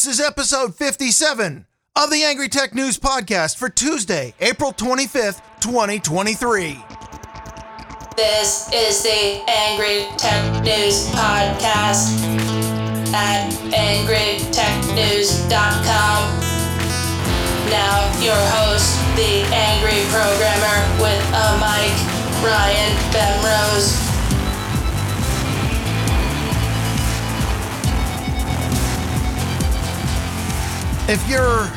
This is episode 57 of the Angry Tech News Podcast for Tuesday, April 25th, 2023. This is the Angry Tech News Podcast at angrytechnews.com. Now, your host, the Angry Programmer with a mic, Ryan Bemrose. If you're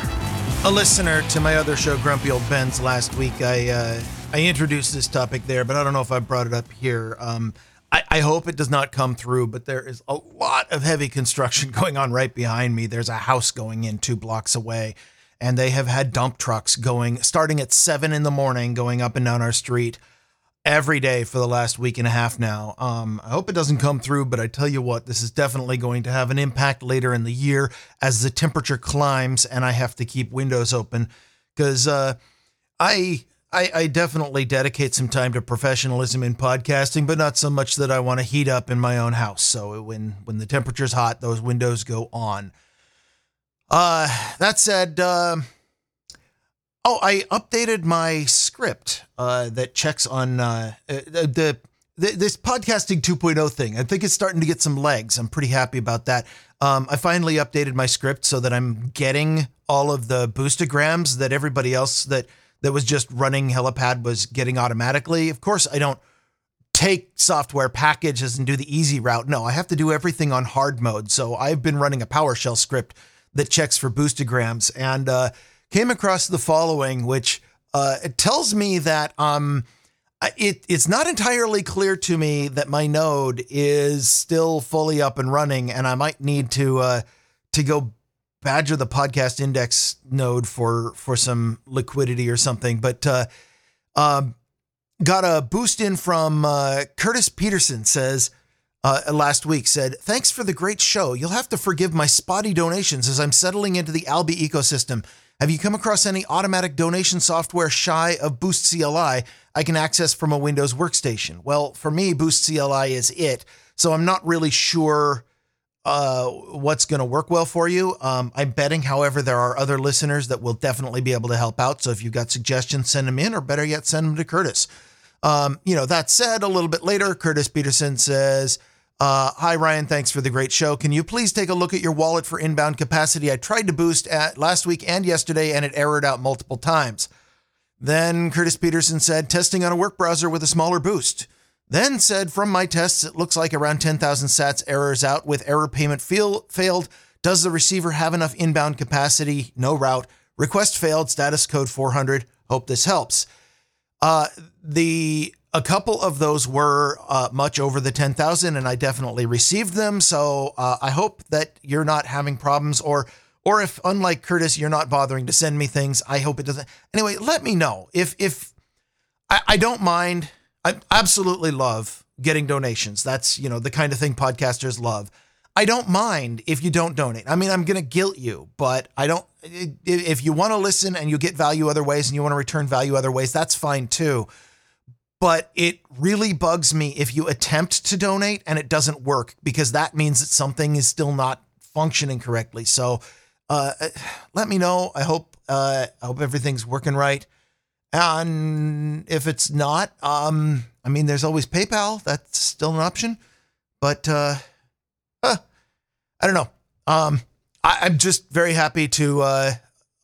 a listener to my other show, Grumpy Old Ben's, last week, I uh, I introduced this topic there, but I don't know if I brought it up here. Um, I, I hope it does not come through, but there is a lot of heavy construction going on right behind me. There's a house going in two blocks away, and they have had dump trucks going starting at seven in the morning, going up and down our street every day for the last week and a half now. Um, I hope it doesn't come through, but I tell you what, this is definitely going to have an impact later in the year as the temperature climbs and I have to keep windows open because uh, I. I, I definitely dedicate some time to professionalism in podcasting, but not so much that I want to heat up in my own house. So when when the temperature's hot, those windows go on. Uh, that said, uh, Oh, I updated my script uh, that checks on uh, the, the this podcasting 2.0 thing. I think it's starting to get some legs. I'm pretty happy about that. Um, I finally updated my script so that I'm getting all of the boostograms that everybody else that that was just running Helipad was getting automatically. Of course, I don't take software packages and do the easy route. No, I have to do everything on hard mode. So I've been running a PowerShell script that checks for boostograms and. Uh, came across the following, which uh, it tells me that um, it, it's not entirely clear to me that my node is still fully up and running, and I might need to uh, to go badger the podcast index node for for some liquidity or something. But uh, um, got a boost in from uh, Curtis Peterson says. Uh, last week said, Thanks for the great show. You'll have to forgive my spotty donations as I'm settling into the Alby ecosystem. Have you come across any automatic donation software shy of Boost CLI I can access from a Windows workstation? Well, for me, Boost CLI is it. So I'm not really sure uh, what's going to work well for you. Um, I'm betting, however, there are other listeners that will definitely be able to help out. So if you've got suggestions, send them in, or better yet, send them to Curtis. Um, you know, that said, a little bit later, Curtis Peterson says, uh, hi, Ryan. Thanks for the great show. Can you please take a look at your wallet for inbound capacity? I tried to boost at last week and yesterday, and it errored out multiple times. Then Curtis Peterson said, testing on a work browser with a smaller boost. Then said, from my tests, it looks like around 10,000 sats errors out with error payment feel, failed. Does the receiver have enough inbound capacity? No route. Request failed. Status code 400. Hope this helps. Uh, the a couple of those were uh, much over the 10,000 and I definitely received them. So uh, I hope that you're not having problems or or if unlike Curtis, you're not bothering to send me things. I hope it doesn't. Anyway, let me know if if I, I don't mind. I absolutely love getting donations. That's you know the kind of thing podcasters love. I don't mind if you don't donate. I mean, I'm going to guilt you, but I don't. If you want to listen and you get value other ways and you want to return value other ways, that's fine too but it really bugs me if you attempt to donate and it doesn't work because that means that something is still not functioning correctly. So uh, let me know. I hope uh, I hope everything's working right. And if it's not, um, I mean, there's always PayPal. That's still an option. But uh, I don't know. Um, I, am just very happy to uh,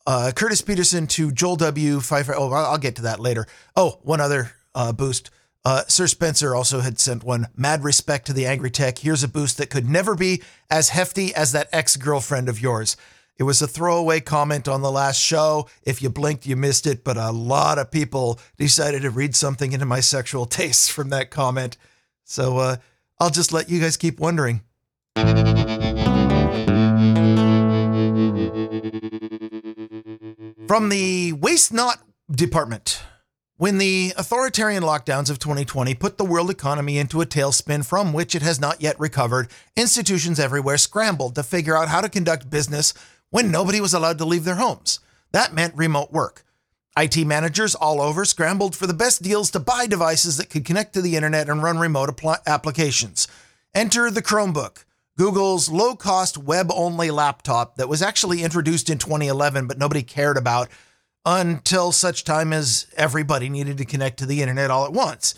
uh, Curtis Peterson to Joel W. Pfeiffer. Oh, I'll get to that later. Oh, one other uh, boost. Uh, Sir Spencer also had sent one. Mad respect to the Angry Tech. Here's a boost that could never be as hefty as that ex girlfriend of yours. It was a throwaway comment on the last show. If you blinked, you missed it, but a lot of people decided to read something into my sexual tastes from that comment. So uh, I'll just let you guys keep wondering. From the Waste Not Department. When the authoritarian lockdowns of 2020 put the world economy into a tailspin from which it has not yet recovered, institutions everywhere scrambled to figure out how to conduct business when nobody was allowed to leave their homes. That meant remote work. IT managers all over scrambled for the best deals to buy devices that could connect to the internet and run remote apl- applications. Enter the Chromebook. Google's low cost web only laptop that was actually introduced in 2011, but nobody cared about until such time as everybody needed to connect to the internet all at once.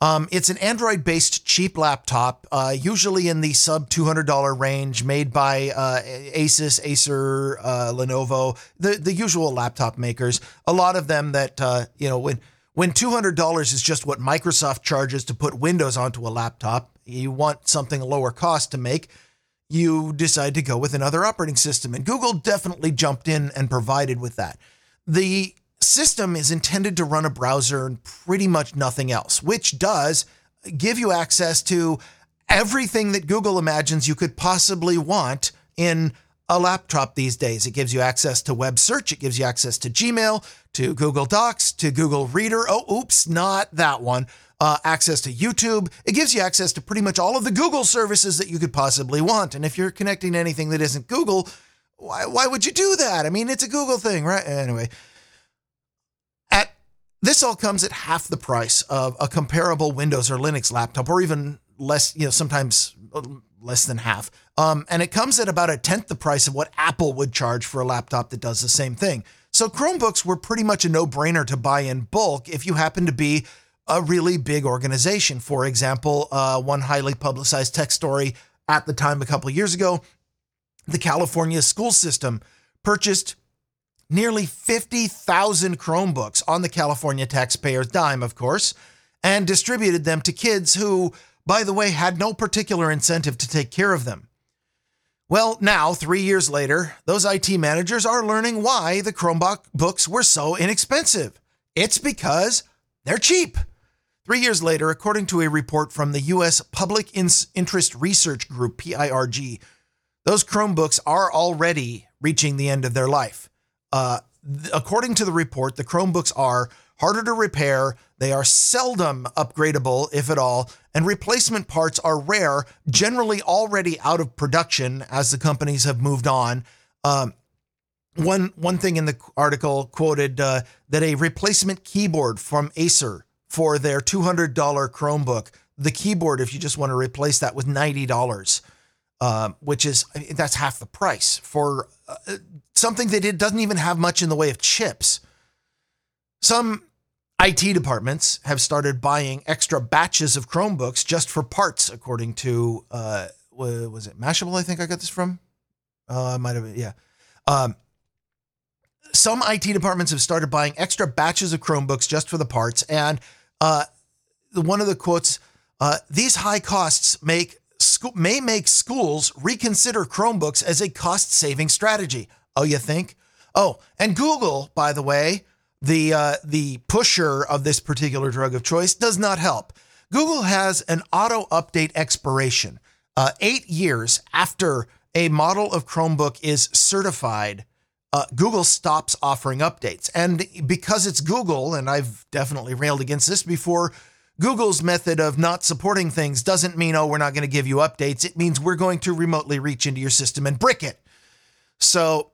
Um, it's an Android based cheap laptop, uh, usually in the sub $200 range, made by uh, Asus, Acer, uh, Lenovo, the, the usual laptop makers. A lot of them that, uh, you know, when, when $200 is just what Microsoft charges to put Windows onto a laptop, you want something lower cost to make, you decide to go with another operating system. And Google definitely jumped in and provided with that. The system is intended to run a browser and pretty much nothing else, which does give you access to everything that Google imagines you could possibly want in a laptop these days. It gives you access to web search, it gives you access to Gmail, to Google Docs, to Google Reader. Oh, oops, not that one. Uh, access to YouTube. It gives you access to pretty much all of the Google services that you could possibly want. And if you're connecting to anything that isn't Google, why, why would you do that? I mean, it's a Google thing, right? Anyway, at this all comes at half the price of a comparable Windows or Linux laptop, or even less, you know, sometimes uh, less than half. Um, and it comes at about a tenth the price of what Apple would charge for a laptop that does the same thing. So Chromebooks were pretty much a no brainer to buy in bulk if you happen to be a really big organization. For example, uh, one highly publicized tech story at the time a couple years ago the California school system purchased nearly 50,000 Chromebooks on the California taxpayer's dime, of course, and distributed them to kids who, by the way, had no particular incentive to take care of them. Well, now, three years later, those IT managers are learning why the Chromebook books were so inexpensive. It's because they're cheap. Three years later, according to a report from the U.S. Public Interest Research Group, PIRG, those Chromebooks are already reaching the end of their life. Uh, th- according to the report, the Chromebooks are harder to repair, they are seldom upgradable, if at all, and replacement parts are rare, generally already out of production as the companies have moved on. Um, one one thing in the article quoted uh, that a replacement keyboard from Acer for their $200 Chromebook, the keyboard, if you just want to replace that, was $90 uh, which is that's half the price for uh, something that it doesn't even have much in the way of chips. Some IT departments have started buying extra batches of Chromebooks just for parts, according to uh, was it Mashable? I think I got this from. Uh, might have yeah. Um, some IT departments have started buying extra batches of Chromebooks just for the parts, and uh, one of the quotes: uh, "These high costs make school, may make schools reconsider Chromebooks as a cost saving strategy. Oh, you think? Oh, and Google, by the way, the uh, the pusher of this particular drug of choice, does not help. Google has an auto update expiration. Uh, eight years after a model of Chromebook is certified, uh, Google stops offering updates. And because it's Google, and I've definitely railed against this before, Google's method of not supporting things doesn't mean, oh, we're not going to give you updates. It means we're going to remotely reach into your system and brick it. So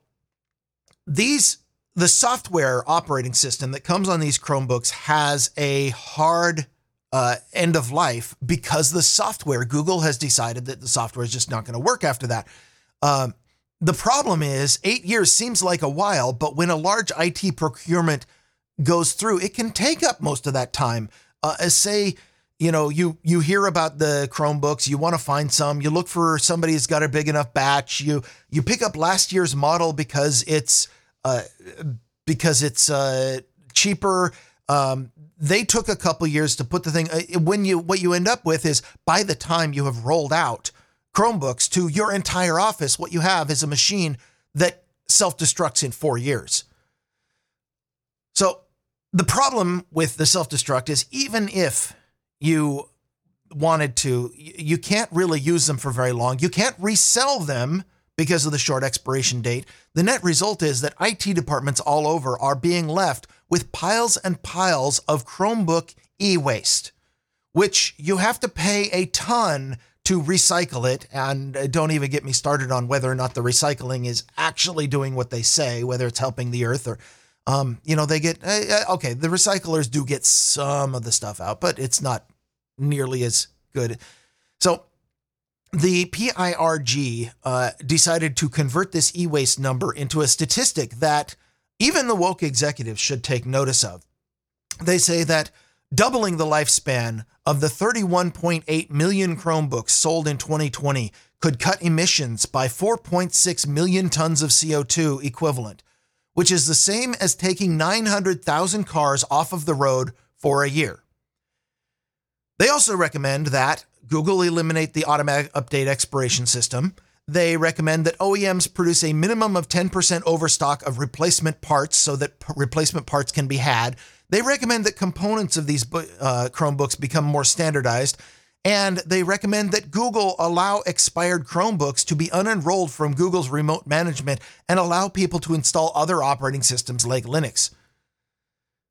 these the software operating system that comes on these Chromebooks has a hard uh, end of life because the software, Google has decided that the software is just not going to work after that. Um, the problem is, eight years seems like a while, but when a large IT procurement goes through, it can take up most of that time uh, say you know you you hear about the chromebooks you want to find some you look for somebody who's got a big enough batch you you pick up last year's model because it's uh because it's uh cheaper. Um they took a couple years to put the thing uh, when you what you end up with is by the time you have rolled out chromebooks to your entire office what you have is a machine that self-destructs in 4 years. So the problem with the self destruct is even if you wanted to, you can't really use them for very long. You can't resell them because of the short expiration date. The net result is that IT departments all over are being left with piles and piles of Chromebook e waste, which you have to pay a ton to recycle it. And uh, don't even get me started on whether or not the recycling is actually doing what they say, whether it's helping the earth or um, you know, they get uh, okay. The recyclers do get some of the stuff out, but it's not nearly as good. So the PIRG uh, decided to convert this e waste number into a statistic that even the woke executives should take notice of. They say that doubling the lifespan of the 31.8 million Chromebooks sold in 2020 could cut emissions by 4.6 million tons of CO2 equivalent, which is the same as taking 900,000 cars off of the road for a year. They also recommend that Google eliminate the automatic update expiration system. They recommend that OEMs produce a minimum of 10% overstock of replacement parts so that p- replacement parts can be had. They recommend that components of these uh, Chromebooks become more standardized. And they recommend that Google allow expired Chromebooks to be unenrolled from Google's remote management and allow people to install other operating systems like Linux.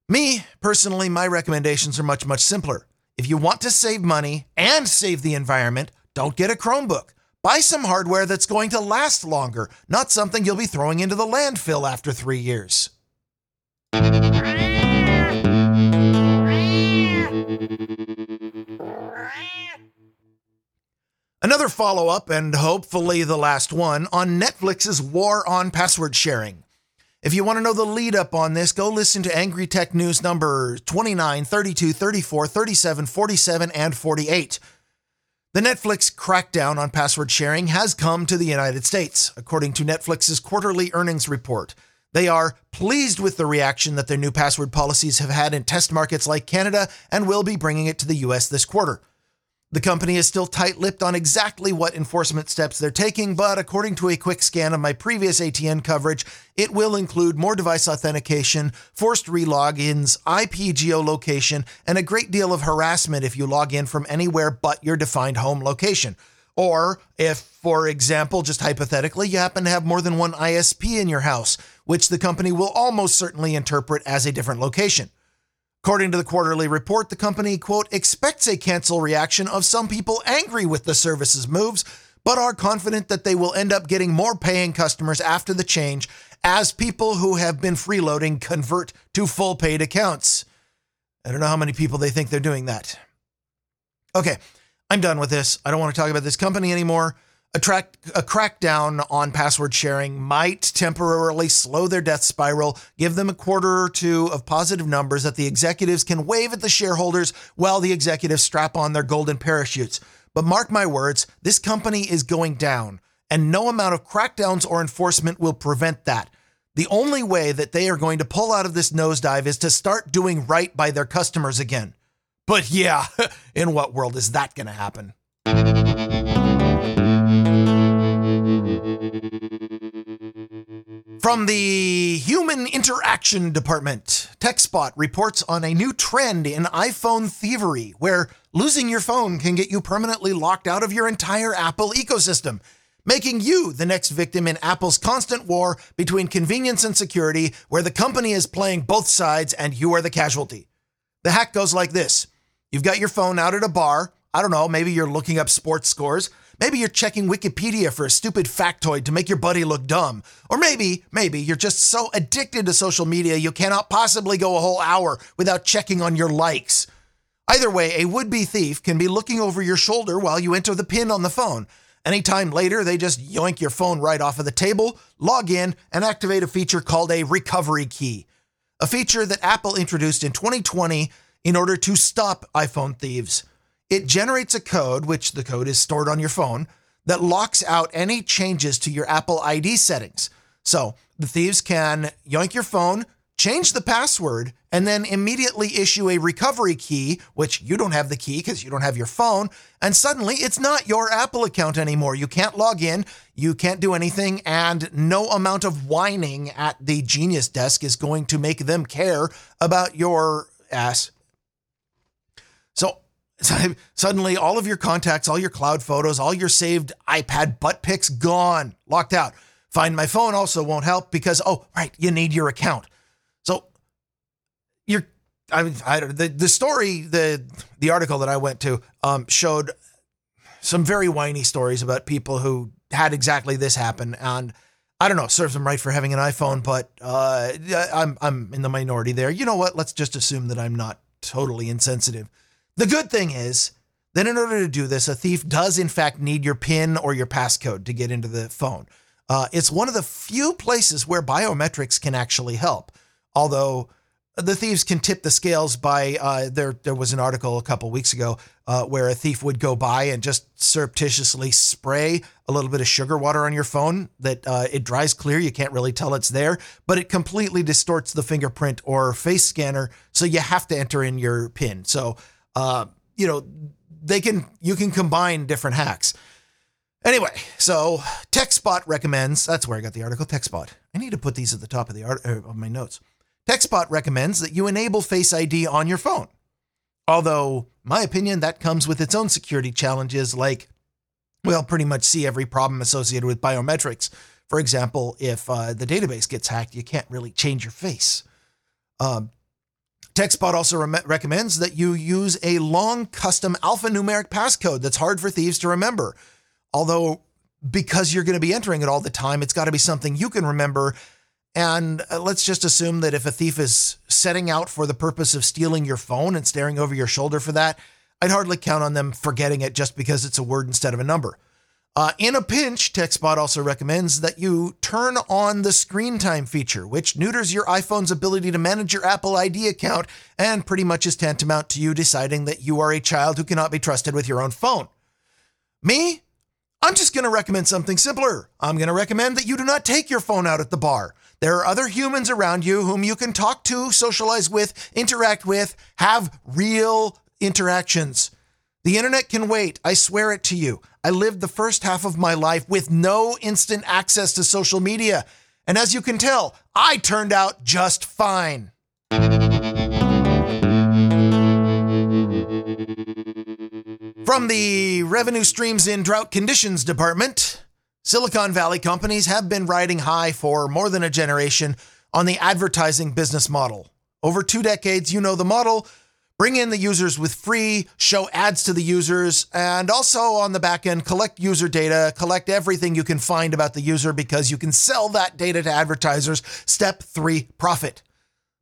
Me, personally, my recommendations are much, much simpler. If you want to save money and save the environment, don't get a Chromebook. Buy some hardware that's going to last longer, not something you'll be throwing into the landfill after three years. Another follow up, and hopefully the last one, on Netflix's war on password sharing. If you want to know the lead up on this, go listen to Angry Tech News number 29, 32, 34, 37, 47, and 48. The Netflix crackdown on password sharing has come to the United States, according to Netflix's quarterly earnings report. They are pleased with the reaction that their new password policies have had in test markets like Canada and will be bringing it to the US this quarter. The company is still tight lipped on exactly what enforcement steps they're taking, but according to a quick scan of my previous ATN coverage, it will include more device authentication, forced relogins, IP geolocation, and a great deal of harassment if you log in from anywhere but your defined home location. Or if, for example, just hypothetically, you happen to have more than one ISP in your house, which the company will almost certainly interpret as a different location. According to the quarterly report, the company, quote, expects a cancel reaction of some people angry with the service's moves, but are confident that they will end up getting more paying customers after the change as people who have been freeloading convert to full paid accounts. I don't know how many people they think they're doing that. Okay, I'm done with this. I don't want to talk about this company anymore. A, track, a crackdown on password sharing might temporarily slow their death spiral, give them a quarter or two of positive numbers that the executives can wave at the shareholders while the executives strap on their golden parachutes. But mark my words, this company is going down, and no amount of crackdowns or enforcement will prevent that. The only way that they are going to pull out of this nosedive is to start doing right by their customers again. But yeah, in what world is that going to happen? From the Human Interaction Department, TechSpot reports on a new trend in iPhone thievery where losing your phone can get you permanently locked out of your entire Apple ecosystem, making you the next victim in Apple's constant war between convenience and security, where the company is playing both sides and you are the casualty. The hack goes like this You've got your phone out at a bar. I don't know, maybe you're looking up sports scores. Maybe you're checking Wikipedia for a stupid factoid to make your buddy look dumb. Or maybe, maybe you're just so addicted to social media you cannot possibly go a whole hour without checking on your likes. Either way, a would be thief can be looking over your shoulder while you enter the PIN on the phone. Anytime later, they just yoink your phone right off of the table, log in, and activate a feature called a recovery key. A feature that Apple introduced in 2020 in order to stop iPhone thieves. It generates a code, which the code is stored on your phone, that locks out any changes to your Apple ID settings. So the thieves can yoink your phone, change the password, and then immediately issue a recovery key, which you don't have the key because you don't have your phone. And suddenly it's not your Apple account anymore. You can't log in, you can't do anything, and no amount of whining at the Genius desk is going to make them care about your ass. So suddenly all of your contacts, all your cloud photos, all your saved iPad butt pics gone, locked out. Find my phone also won't help because oh right, you need your account. So you're I mean I the the story the the article that I went to um, showed some very whiny stories about people who had exactly this happen and I don't know, serves them right for having an iPhone, but uh, I'm I'm in the minority there. You know what? Let's just assume that I'm not totally insensitive. The good thing is then in order to do this, a thief does in fact need your PIN or your passcode to get into the phone. Uh, it's one of the few places where biometrics can actually help. Although the thieves can tip the scales by uh, there. There was an article a couple weeks ago uh, where a thief would go by and just surreptitiously spray a little bit of sugar water on your phone that uh, it dries clear. You can't really tell it's there, but it completely distorts the fingerprint or face scanner, so you have to enter in your PIN. So uh, you know they can you can combine different hacks. Anyway, so TechSpot recommends. That's where I got the article. TechSpot. I need to put these at the top of the art uh, of my notes. TechSpot recommends that you enable Face ID on your phone. Although, my opinion, that comes with its own security challenges, like, well, pretty much see every problem associated with biometrics. For example, if uh, the database gets hacked, you can't really change your face. Um, TechSpot also re- recommends that you use a long custom alphanumeric passcode that's hard for thieves to remember. Although, because you're going to be entering it all the time, it's got to be something you can remember and uh, let's just assume that if a thief is setting out for the purpose of stealing your phone and staring over your shoulder for that, I'd hardly count on them forgetting it just because it's a word instead of a number. Uh, in a pinch, TechSpot also recommends that you turn on the screen time feature, which neuters your iPhone's ability to manage your Apple ID account and pretty much is tantamount to you deciding that you are a child who cannot be trusted with your own phone. Me? I'm just going to recommend something simpler. I'm going to recommend that you do not take your phone out at the bar. There are other humans around you whom you can talk to, socialize with, interact with, have real interactions. The internet can wait. I swear it to you. I lived the first half of my life with no instant access to social media. And as you can tell, I turned out just fine. From the Revenue Streams in Drought Conditions Department, Silicon Valley companies have been riding high for more than a generation on the advertising business model. Over two decades, you know the model. Bring in the users with free, show ads to the users, and also on the back end, collect user data, collect everything you can find about the user because you can sell that data to advertisers. Step three profit.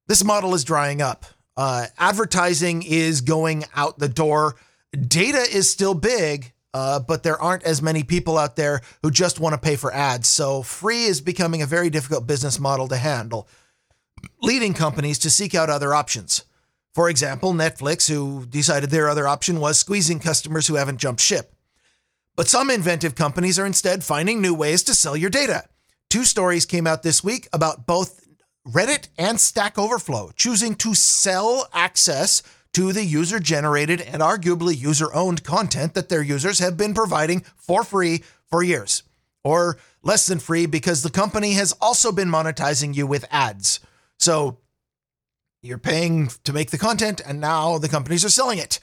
This model is drying up. Uh, advertising is going out the door. Data is still big, uh, but there aren't as many people out there who just want to pay for ads. So free is becoming a very difficult business model to handle, leading companies to seek out other options. For example, Netflix, who decided their other option was squeezing customers who haven't jumped ship. But some inventive companies are instead finding new ways to sell your data. Two stories came out this week about both Reddit and Stack Overflow choosing to sell access to the user generated and arguably user owned content that their users have been providing for free for years, or less than free because the company has also been monetizing you with ads. So you're paying to make the content, and now the companies are selling it.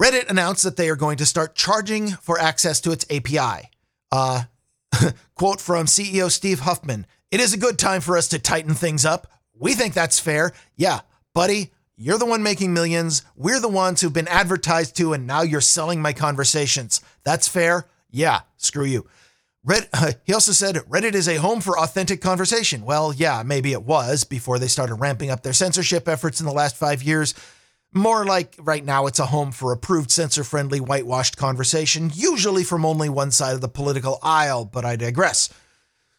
Reddit announced that they are going to start charging for access to its API. Uh, quote from CEO Steve Huffman It is a good time for us to tighten things up. We think that's fair. Yeah, buddy, you're the one making millions. We're the ones who've been advertised to, and now you're selling my conversations. That's fair? Yeah, screw you. Red, uh, he also said Reddit is a home for authentic conversation. Well, yeah, maybe it was before they started ramping up their censorship efforts in the last five years. More like right now, it's a home for approved censor friendly, whitewashed conversation, usually from only one side of the political aisle, but I digress.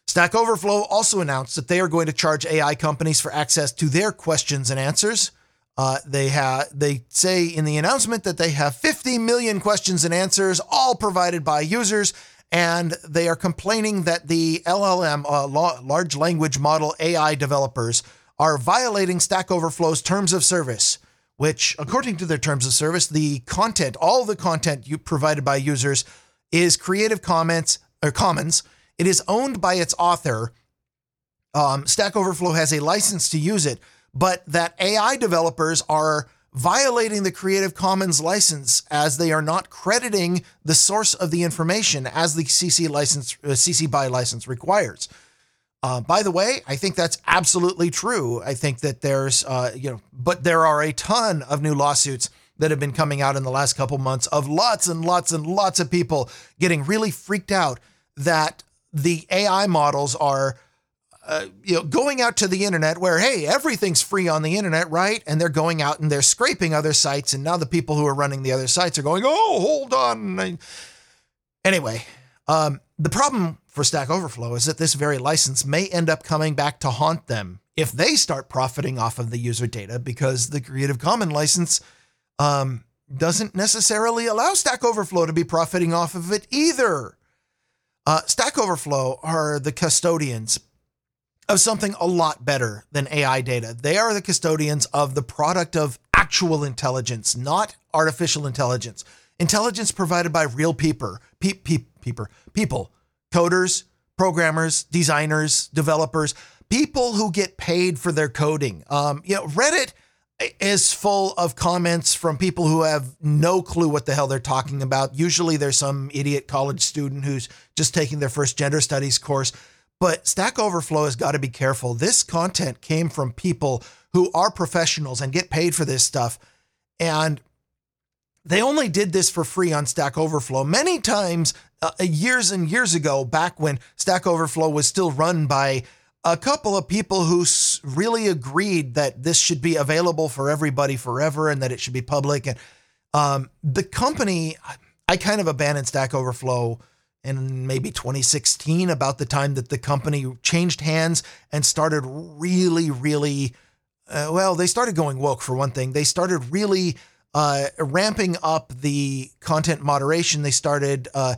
Stack Overflow also announced that they are going to charge AI companies for access to their questions and answers. Uh, they have they say in the announcement that they have 50 million questions and answers, all provided by users, and they are complaining that the LLM, uh, large language model AI developers, are violating Stack Overflow's terms of service. Which, according to their terms of service, the content, all the content you provided by users, is Creative Commons or Commons. It is owned by its author. Um, Stack Overflow has a license to use it, but that AI developers are violating the Creative Commons license as they are not crediting the source of the information as the CC license, uh, CC BY license requires. Uh, by the way, I think that's absolutely true. I think that there's, uh, you know, but there are a ton of new lawsuits that have been coming out in the last couple months of lots and lots and lots of people getting really freaked out that the AI models are uh, you know, going out to the internet where, hey, everything's free on the internet, right? And they're going out and they're scraping other sites. And now the people who are running the other sites are going, oh, hold on. Anyway, um, the problem for Stack Overflow is that this very license may end up coming back to haunt them if they start profiting off of the user data because the Creative Commons license um, doesn't necessarily allow Stack Overflow to be profiting off of it either. Uh, Stack Overflow are the custodians of something a lot better than AI data. They are the custodians of the product of actual intelligence, not artificial intelligence. Intelligence provided by real people, pe- pe- people, people, coders, programmers, designers, developers, people who get paid for their coding. Um, you know, Reddit is full of comments from people who have no clue what the hell they're talking about. Usually there's some idiot college student who's just taking their first gender studies course. But Stack Overflow has got to be careful. This content came from people who are professionals and get paid for this stuff. And they only did this for free on Stack Overflow. Many times, uh, years and years ago, back when Stack Overflow was still run by a couple of people who really agreed that this should be available for everybody forever and that it should be public. And um, the company, I kind of abandoned Stack Overflow in maybe 2016, about the time that the company changed hands and started really, really, uh, well, they started going woke for one thing. They started really uh, ramping up the content moderation. They started uh,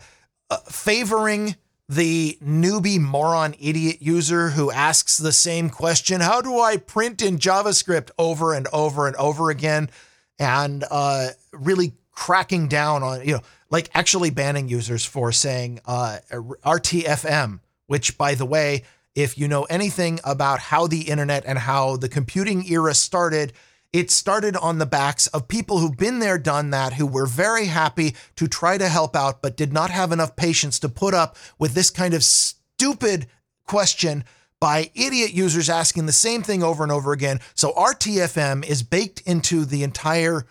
uh favoring the newbie moron idiot user who asks the same question How do I print in JavaScript over and over and over again? And uh, really cracking down on, you know, like actually banning users for saying uh, RTFM, which, by the way, if you know anything about how the internet and how the computing era started, it started on the backs of people who've been there, done that, who were very happy to try to help out, but did not have enough patience to put up with this kind of stupid question by idiot users asking the same thing over and over again. So RTFM is baked into the entire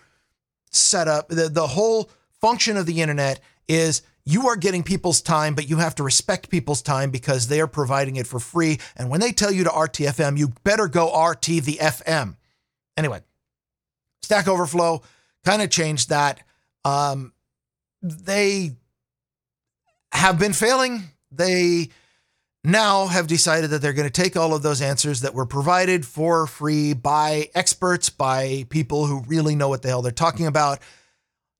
setup. The, the whole function of the internet is you are getting people's time, but you have to respect people's time because they are providing it for free. And when they tell you to RTFM, you better go RT the FM. Anyway, Stack Overflow kind of changed that. Um, they have been failing. They now have decided that they're going to take all of those answers that were provided for free by experts, by people who really know what the hell they're talking about.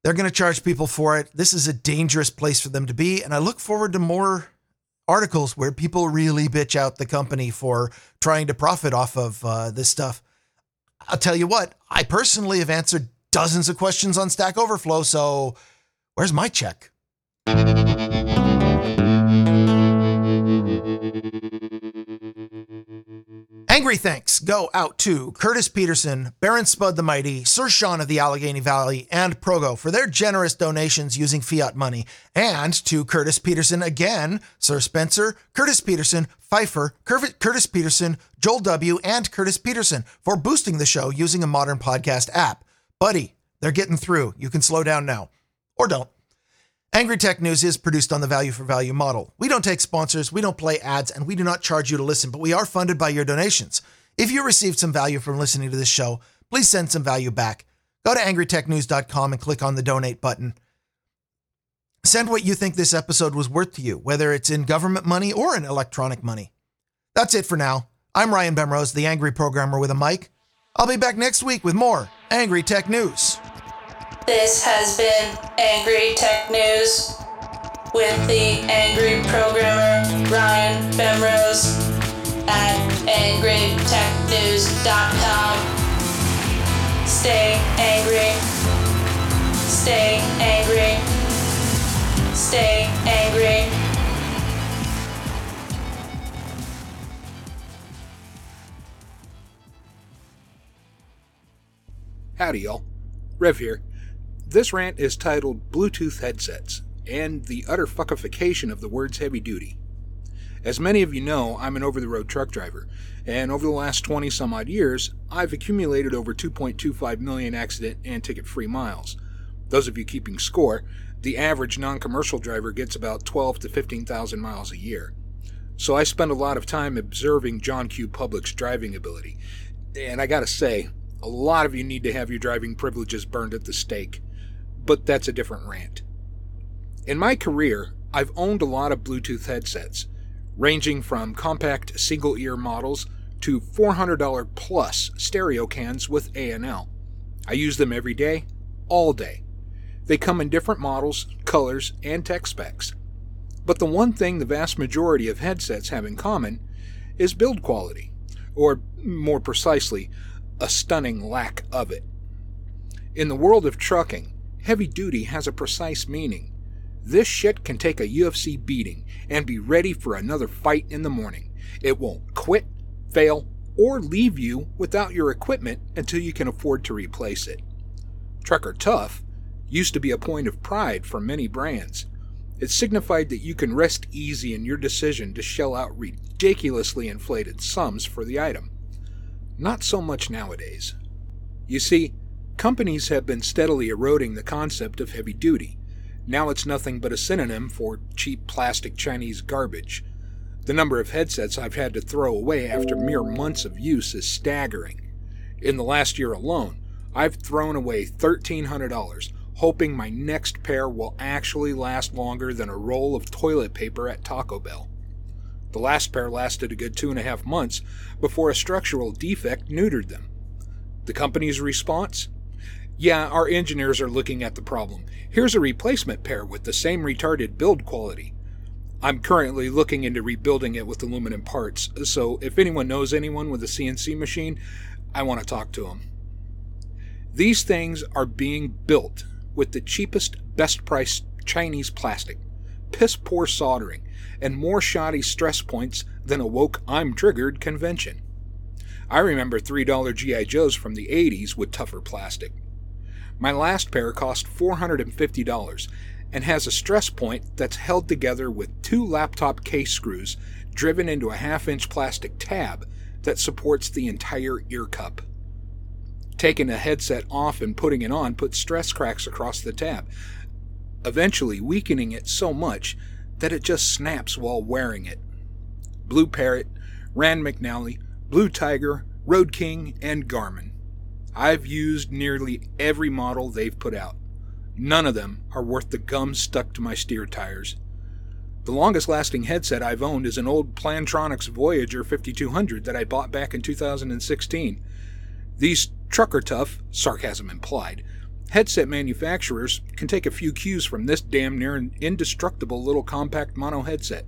They're going to charge people for it. This is a dangerous place for them to be. And I look forward to more articles where people really bitch out the company for trying to profit off of uh, this stuff. I'll tell you what, I personally have answered dozens of questions on Stack Overflow, so where's my check? Angry thanks go out to Curtis Peterson, Baron Spud the Mighty, Sir Sean of the Allegheny Valley, and Progo for their generous donations using fiat money, and to Curtis Peterson again, Sir Spencer, Curtis Peterson, Pfeiffer, Curtis Peterson, Joel W., and Curtis Peterson for boosting the show using a modern podcast app. Buddy, they're getting through. You can slow down now. Or don't. Angry Tech News is produced on the value for value model. We don't take sponsors, we don't play ads, and we do not charge you to listen, but we are funded by your donations. If you received some value from listening to this show, please send some value back. Go to angrytechnews.com and click on the donate button. Send what you think this episode was worth to you, whether it's in government money or in electronic money. That's it for now. I'm Ryan Bemrose, the angry programmer with a mic. I'll be back next week with more Angry Tech News. This has been Angry Tech News with the angry programmer Ryan Bemrose at angrytechnews.com. Stay angry. Stay angry. Stay angry. Howdy, y'all. Rev here. This rant is titled Bluetooth Headsets and the Utter Fuckification of the Words Heavy Duty. As many of you know, I'm an over the road truck driver, and over the last 20 some odd years, I've accumulated over 2.25 million accident and ticket free miles. Those of you keeping score, the average non commercial driver gets about 12 to 15,000 miles a year. so I spend a lot of time observing John Q. Public's driving ability. And I gotta say, a lot of you need to have your driving privileges burned at the stake. But that's a different rant. In my career, I've owned a lot of Bluetooth headsets, ranging from compact single ear models to $400 plus stereo cans with A&L. I use them every day, all day. They come in different models, colors, and tech specs. But the one thing the vast majority of headsets have in common is build quality, or more precisely, a stunning lack of it. In the world of trucking, heavy duty has a precise meaning. This shit can take a UFC beating and be ready for another fight in the morning. It won't quit, fail, or leave you without your equipment until you can afford to replace it. Trucker Tough used to be a point of pride for many brands. It signified that you can rest easy in your decision to shell out ridiculously inflated sums for the item. Not so much nowadays. You see, companies have been steadily eroding the concept of heavy duty. Now it's nothing but a synonym for cheap plastic Chinese garbage. The number of headsets I've had to throw away after mere months of use is staggering. In the last year alone, I've thrown away $1,300, hoping my next pair will actually last longer than a roll of toilet paper at Taco Bell. The last pair lasted a good two and a half months before a structural defect neutered them. The company's response? Yeah, our engineers are looking at the problem. Here's a replacement pair with the same retarded build quality. I'm currently looking into rebuilding it with aluminum parts, so if anyone knows anyone with a CNC machine, I want to talk to them. These things are being built with the cheapest, best priced Chinese plastic, piss poor soldering, and more shoddy stress points than a woke I'm triggered convention. I remember $3 G.I. Joes from the 80s with tougher plastic. My last pair cost $450 and has a stress point that's held together with two laptop case screws driven into a half inch plastic tab that supports the entire ear cup. Taking a headset off and putting it on puts stress cracks across the tab, eventually weakening it so much that it just snaps while wearing it. BlueParrott, Rand McNally, Blue Tiger, Road King, and Garmin. I've used nearly every model they've put out. None of them are worth the gum stuck to my steer tires. The longest lasting headset I've owned is an old Plantronics Voyager 5200 that I bought back in 2016. These trucker tough, sarcasm implied, headset manufacturers can take a few cues from this damn near indestructible little compact mono headset.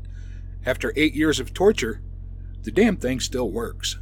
After eight years of torture, the damn thing still works.